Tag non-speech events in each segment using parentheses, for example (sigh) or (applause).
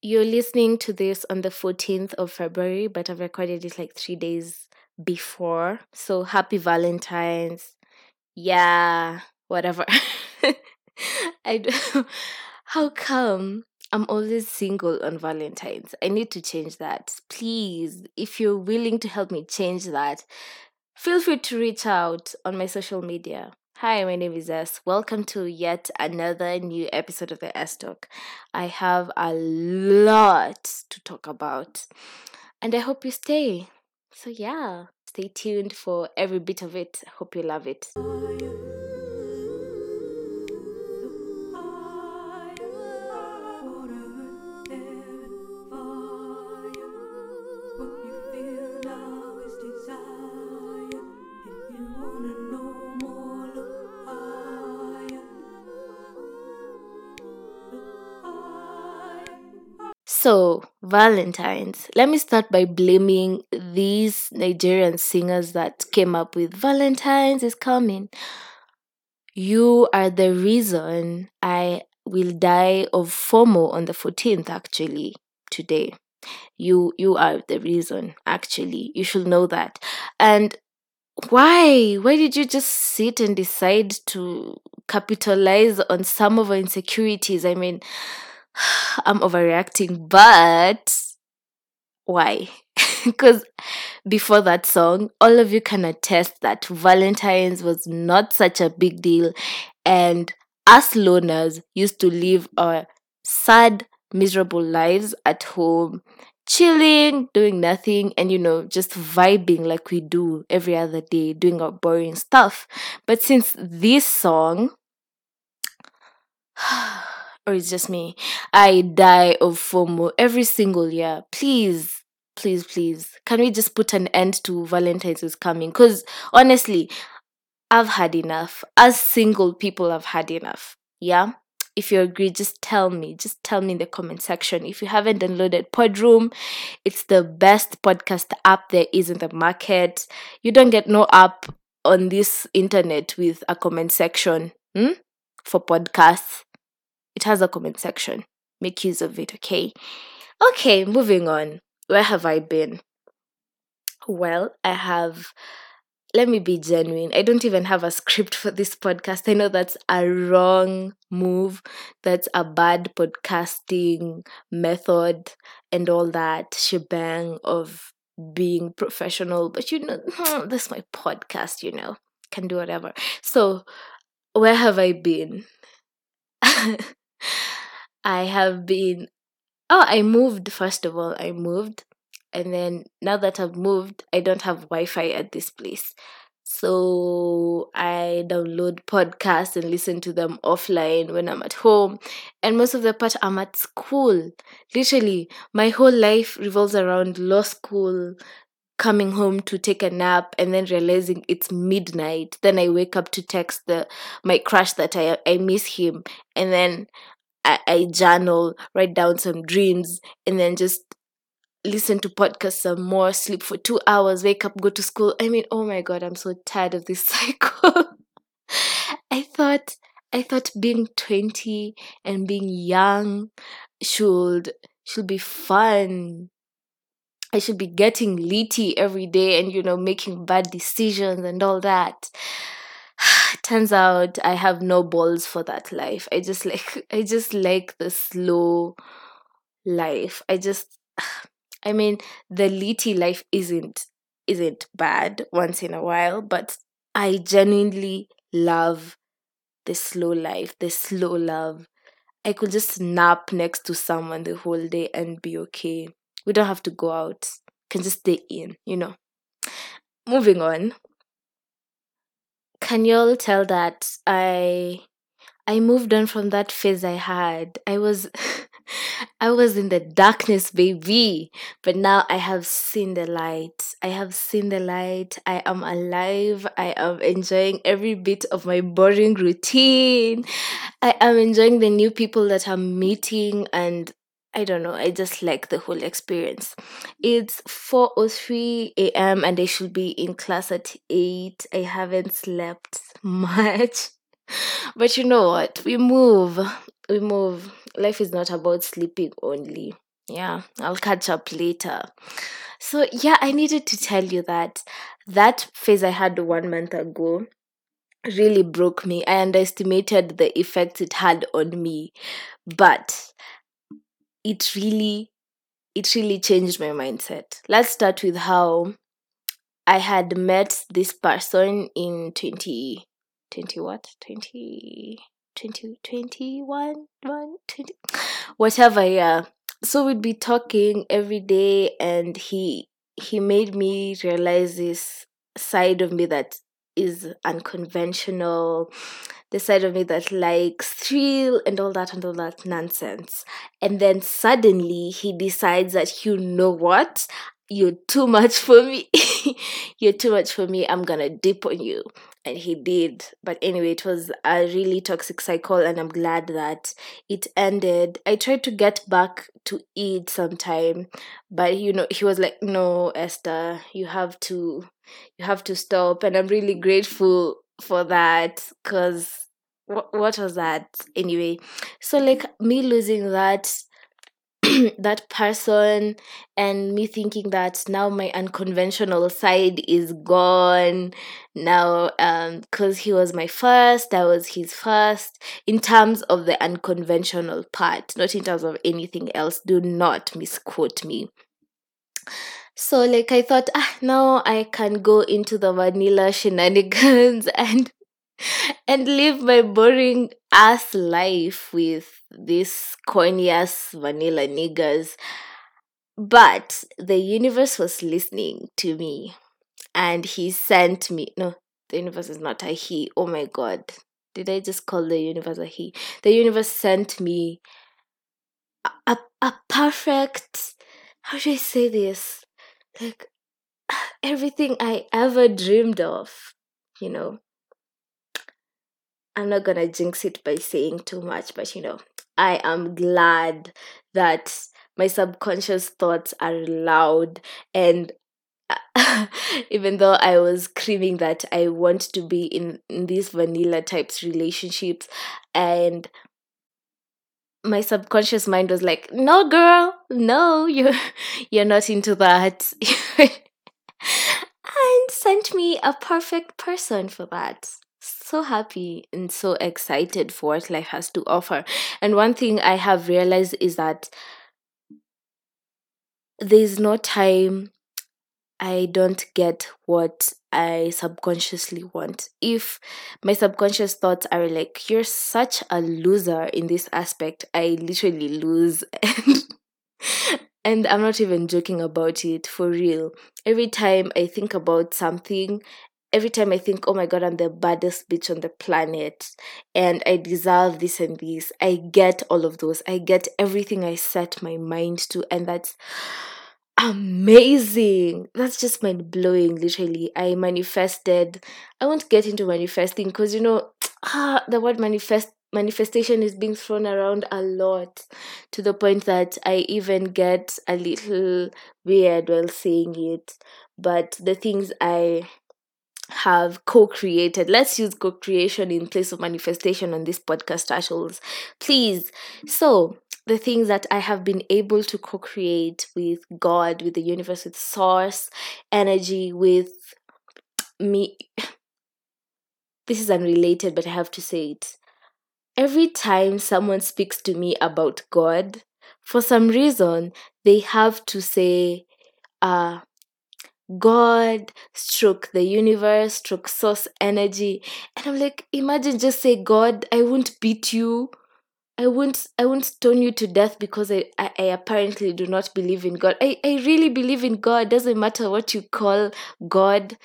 You're listening to this on the 14th of February, but I've recorded it like three days before. So happy Valentine's. Yeah, whatever. (laughs) I do. (laughs) How come I'm always single on Valentine's? I need to change that. Please, if you're willing to help me change that, feel free to reach out on my social media. Hi, my name is S. Welcome to yet another new episode of the S Talk. I have a lot to talk about, and I hope you stay. So, yeah, stay tuned for every bit of it. Hope you love it. So, Valentine's. Let me start by blaming these Nigerian singers that came up with Valentine's is coming. You are the reason I will die of FOMO on the 14th actually today. You you are the reason actually. You should know that. And why? Why did you just sit and decide to capitalize on some of our insecurities? I mean, I'm overreacting, but why? (laughs) Because before that song, all of you can attest that Valentine's was not such a big deal, and us loners used to live our sad, miserable lives at home, chilling, doing nothing, and you know, just vibing like we do every other day, doing our boring stuff. But since this song, (sighs) or it's just me, I die of FOMO every single year. Please, please, please, can we just put an end to Valentine's is coming? Because honestly, I've had enough. As single people, I've had enough. Yeah? If you agree, just tell me. Just tell me in the comment section. If you haven't downloaded Podroom, it's the best podcast app there is in the market. You don't get no app on this internet with a comment section hmm? for podcasts. It has a comment section. Make use of it, okay? Okay, moving on. Where have I been? Well, I have. Let me be genuine. I don't even have a script for this podcast. I know that's a wrong move. That's a bad podcasting method and all that shebang of being professional. But you know, hmm, that's my podcast, you know. Can do whatever. So, where have I been? (laughs) I have been oh, I moved first of all. I moved and then now that I've moved, I don't have Wi-Fi at this place. So I download podcasts and listen to them offline when I'm at home. And most of the part I'm at school. Literally, my whole life revolves around law school, coming home to take a nap and then realizing it's midnight. Then I wake up to text the my crush that I I miss him. And then I, I journal, write down some dreams, and then just listen to podcasts some more, sleep for two hours, wake up, go to school. I mean, oh my god, I'm so tired of this (laughs) cycle. I thought I thought being 20 and being young should should be fun. I should be getting litty every day and you know making bad decisions and all that. (sighs) Turns out I have no balls for that life. I just like (laughs) I just like the slow life. I just (sighs) I mean the litty life isn't isn't bad once in a while, but I genuinely love the slow life, the slow love. I could just nap next to someone the whole day and be okay. We don't have to go out. Can just stay in, you know. Moving on. Can you all tell that I I moved on from that phase I had? I was (laughs) I was in the darkness, baby. But now I have seen the light. I have seen the light. I am alive. I am enjoying every bit of my boring routine. I am enjoying the new people that I'm meeting and I don't know. I just like the whole experience. It's 4:03 a.m. and I should be in class at 8. I haven't slept (laughs) much. But you know what? We move. We move. Life is not about sleeping only. Yeah, I'll catch up later. So, yeah, I needed to tell you that that phase I had one month ago really broke me. I underestimated the effects it had on me. But it really it really changed my mindset. Let's start with how I had met this person in 20 20 what? 20 20 21 1 20 whatever yeah so we'd be talking every day and he he made me realize this side of me that is unconventional. The side of me that likes thrill and all that and all that nonsense. And then suddenly he decides that you know what? You're too much for me (laughs) (laughs) you're too much for me i'm gonna dip on you. And he did. But anyway it was a really toxic cycle and i'm glad that it ended. I tried to get back to it sometime but you know he was like no esther you have to you have to stop. And i'm really grateful for that because what, what was that? Anyway so like me losing that (clears throat) that person and me thinking that now my unconventional side is gone. Now um because he was my first i was his first. In terms of the unconventional part not in terms of anything else do not misquote me. So like i thought ah now i can go into the vanilla shenanigans (laughs) and and live my boring ass life with these corny ass vanilla niggas. But the universe was listening to me and he sent me. No, the universe is not a he. Oh my god. Did I just call the universe a he? The universe sent me a, a, a perfect. How do I say this? Like (sighs) everything I ever dreamed of, you know I'm not gonna jinx it by saying too much, but you know, I am glad that my subconscious thoughts are loud and (laughs) even though I was screaming that I want to be in, in these vanilla types relationships and my subconscious mind was like, no girl, no, you're (laughs) you're not into that. (laughs) and sent me a perfect person for that so happy and so excited for what life has to offer. And one thing I have realized is that there's no time I don't get what I subconsciously want. If my subconscious thoughts are like, you're such a loser in this aspect, I literally lose. (laughs) And, and I'm not even joking about it for real. Every time I think about something every time I think, oh my god, I'm the baddest bitch on the planet and I deserve this and this, I get all of those. I get everything I set my mind to, and that's amazing. That's just mind blowing, literally. I manifested. I won't get into manifesting because you know, (tsk) ah, the word manifest manifestation is being thrown around a lot to the point that I even get a little weird while saying it. But the things I have co-created. Let's use co-creation in place of manifestation on this podcast titles please. So the things that i have been able to co-create with god with the universe with source energy with me this is unrelated but i have to say it. Every time someone speaks to me about god for some reason they have to say uh God, stroke the universe, stroke source energy. And I'm like, imagine just say, God, I won't beat you. I won't I won't stone you to death because I, I, I apparently do not believe in God. I, I really believe in God. Doesn't matter what you call God,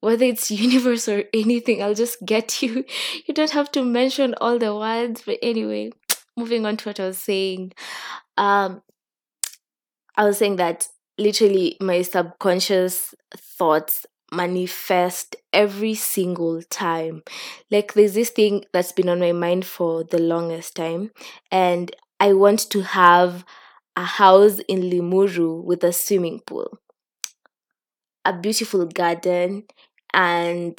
whether it's (laughs) universe or anything, I'll just get (laughs) you. You don't have to mention all the words. But anyway, (tsk) moving on to what I was saying. Um I was saying that literally my subconscious thoughts manifest every single time. Like there's this thing that's been on my mind for the longest time and I want to have a house in Limuru with a swimming pool, a beautiful garden, and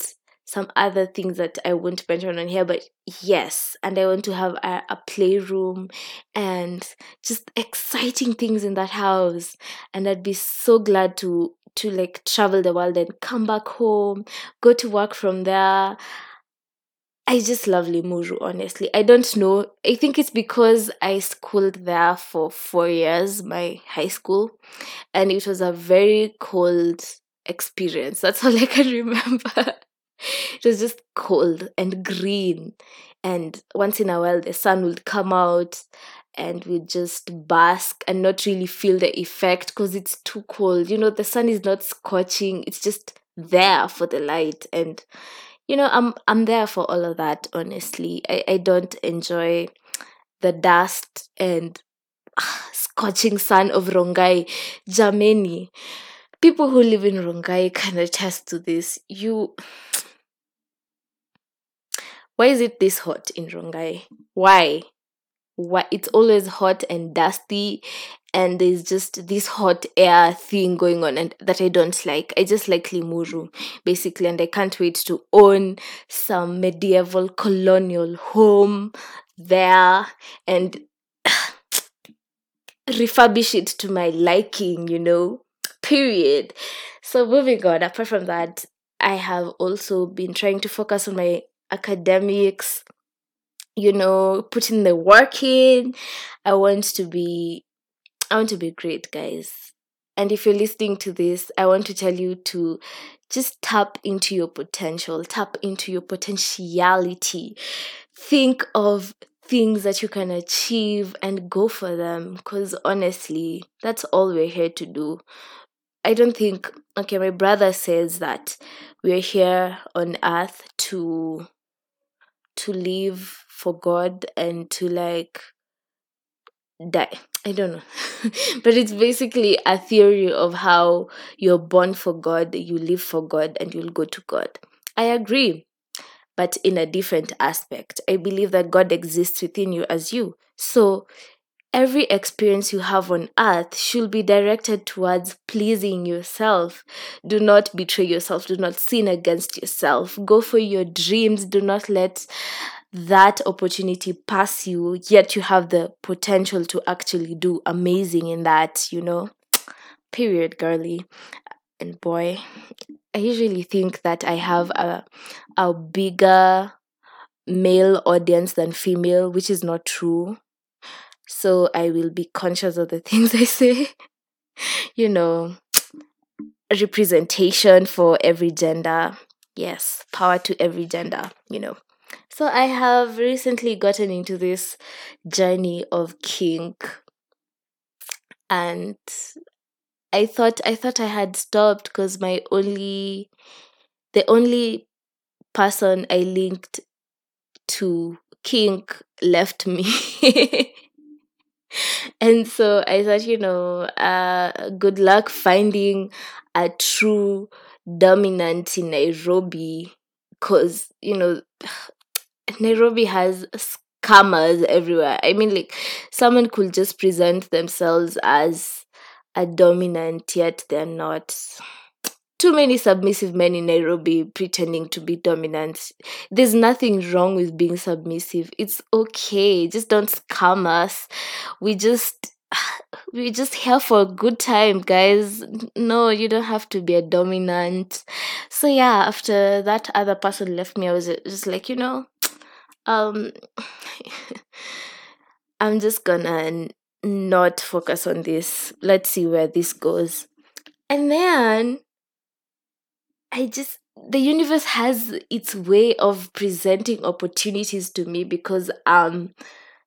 some other things that I won't mention on here, but yes, and I want to have a, a playroom and just exciting things in that house. And I'd be so glad to to like travel the world and come back home, go to work from there. I just love Limuru, honestly. I don't know. I think it's because I schooled there for four years, my high school, and it was a very cold experience. That's all I can (laughs) remember. It was just cold and green. And once in a while, the sun would come out and we'd just bask and not really feel the effect because it's too cold. You know, the sun is not scorching, it's just there for the light. And, you know, I'm I'm there for all of that, honestly. I, I don't enjoy the dust and ah, scorching sun of Rongai. Jameni. People who live in Rongai can attest to this. You why is it this hot in Rongai? Why? Why it's always hot and dusty and there's just this hot air thing going on and that I don't like. I just like Limuru basically and I can't wait to own some medieval colonial home there and (sniffs) refurbish it to my liking, you know. Period. So moving on, apart from that, I have also been trying to focus on my academics, you know, putting the work in. I want to be I want to be great, guys. And if you're listening to this, I want to tell you to just tap into your potential, tap into your potentiality. Think of things that you can achieve and go for them because honestly, that's all we're here to do. I don't think, okay, my brother says that we're here on earth to to live for God and to like die. I don't know. (laughs) but it's basically a theory of how you're born for God, you live for God, and you'll go to God. I agree, but in a different aspect. I believe that God exists within you as you. So every experience you have on earth should be directed towards pleasing yourself. Do not betray yourself. Do not sin against yourself. Go for your dreams. Do not let that opportunity pass you, yet you have the potential to actually do amazing in that, you know? Period, girly. And boy, I usually think that I have a, a bigger male audience than female, which is not true. So I will be conscious of the (laughs) things I say. you know, representation for every gender. Yes, power to every gender, you know. So I have recently gotten into this journey of kink and I thought I thought I had stopped because my only the only person I linked to kink left me. (laughs) (laughs) and so I thought, you know, uh, good luck finding a true dominant in Nairobi because, you know, (sighs) Nairobi has scammers everywhere. I mean, like, someone could just present themselves as a dominant, yet they're not. Too many submissive men in Nairobi pretending to be dominant. There's nothing wrong with being submissive. It's okay. Just don't scam us. We just (sighs) we're just here for a good time, guys. No, you don't have to be a dominant. So yeah, after that other person left me, I was just like, you know, um (laughs) i'm just gonna not focus on this let's see where this goes and then i just the universe has its way of presenting opportunities to me because i'm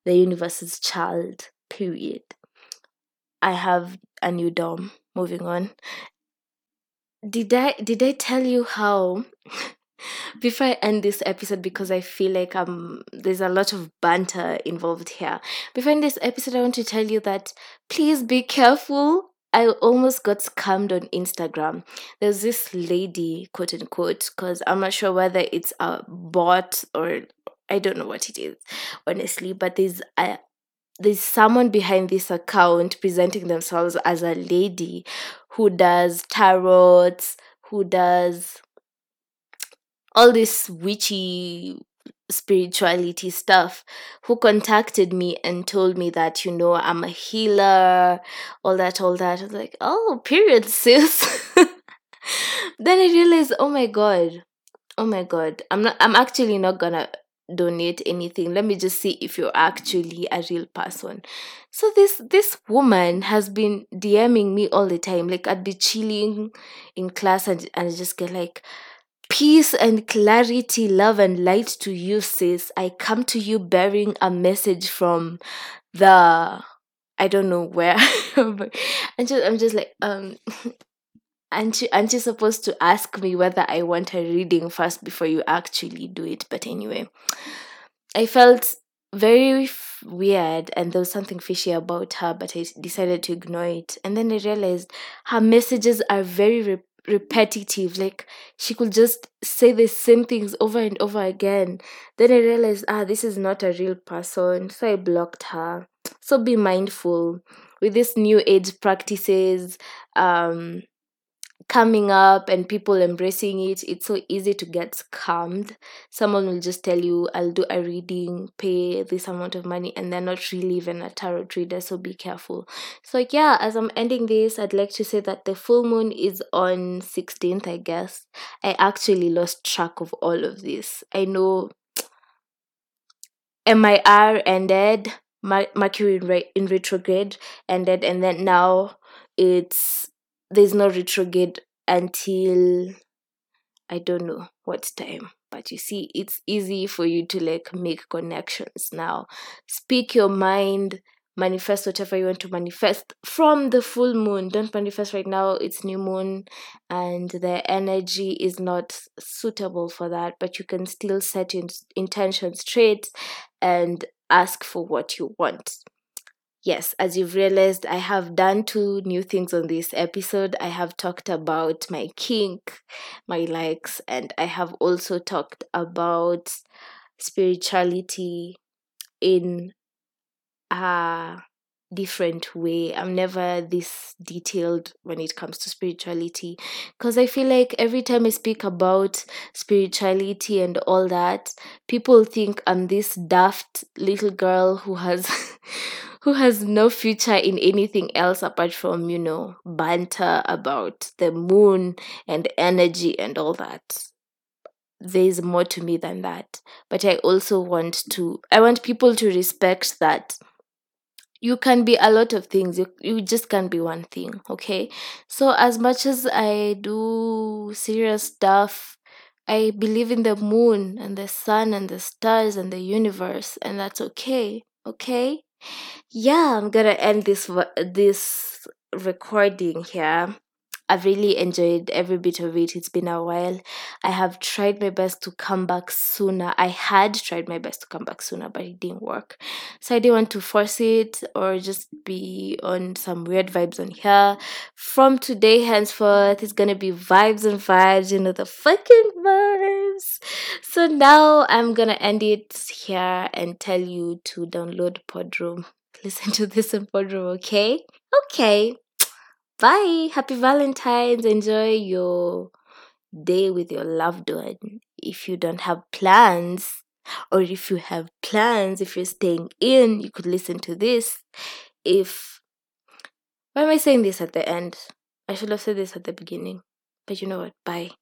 the universe's child period i have a new dom moving on did i did i tell you how (laughs) before I end this episode, because I feel like um there's a lot of banter involved here. Before I end this episode, I want to tell you that please be careful. I almost got scammed on Instagram. There's this lady, quote unquote, because I'm not sure whether it's a bot or I don't know what it is, honestly. But there's a there's someone behind this account presenting themselves as a lady who does tarots, who does all this witchy spirituality stuff who contacted me and told me that you know i'm a healer all that all that. I was like oh period (laughs) sis. Then i realized oh my god oh my god i'm not i'm actually not gonna donate anything. Let me just see if you're actually a real person. So this this woman has been dming me all the time. Like i'd be chilling in class and, and just get like peace and clarity love and light to you sis i come to you bearing a message from the i don't know where but i'm just i'm just like um (laughs) aren't you aren't you supposed to ask me whether I want a reading first before you actually do it? But anyway, I felt very f- weird and there was something fishy about her, but I decided to ignore it. And then I realized her messages are very repetitive. Like she could just say the same things over and over again. Then I realized, ah, this is not a real person. So I blocked her. So be mindful with this new age practices. Um, coming up and people embracing it, it's so easy to get scammed. Someone will just tell you, I'll do a reading, pay this amount of money, and they're not really even a tarot reader, so be careful. So, yeah, as I'm ending this, I'd like to say that the full moon is on 16th, I guess. I actually lost track of all of this. I know MIR ended, Mercury in, in retrograde ended, and then now it's there's no retrograde until I don't know what time. But you see, it's easy for you to like make connections now. Speak your mind, manifest whatever you want to manifest from the full moon. Don't manifest right now, it's new moon, and the energy is not suitable for that. But you can still set your intention straight and ask for what you want yes, as you've realized, I have done two new things on this episode. I have talked about my kink, my likes, and I have also talked about spirituality in a different way. I'm never this detailed when it comes to spirituality because I feel like every time I speak about spirituality and all that, people think I'm this daft little girl who has (laughs) who has no future in anything else apart from, you know, banter about the moon and energy and all that. There's more to me than that. But I also want to, I want people to respect that you can be a lot of things you, you just can't be one thing okay so as much as i do serious stuff i believe in the moon and the sun and the stars and the universe and that's okay okay yeah, I'm gonna end this uh, this recording here. I've really enjoyed every bit of it. It's been a while. I have tried my best to come back sooner. I had tried my best to come back sooner, but it didn't work. So I didn't want to force it or just be on some weird vibes on here. From today henceforth, it's gonna be vibes and vibes, you know, the fucking vibes. So now I'm gonna end it here and tell you to download Podroom. (laughs) Listen to this in Podroom, okay? Okay. Bye. Happy Valentine's. Enjoy your day with your loved one. If you don't have plans, or if you have plans, if you're staying in, you could listen to this. If why am I saying this at the end? I should have said this at the beginning. But you know what? Bye.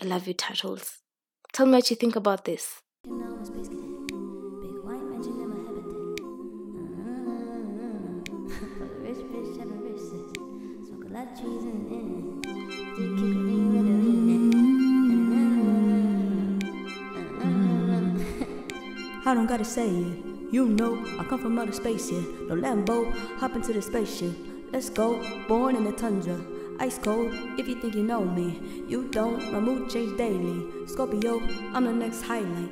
I love you, turtles. Tell me what you think about this. (laughs) I don't gotta say it. You know, I come from outer space, yeah. No Lambo, hop into the spaceship. Let's go, born in the tundra. Ice cold, if you think you know me. You don't, my mood change daily. Scorpio, I'm the next highlight.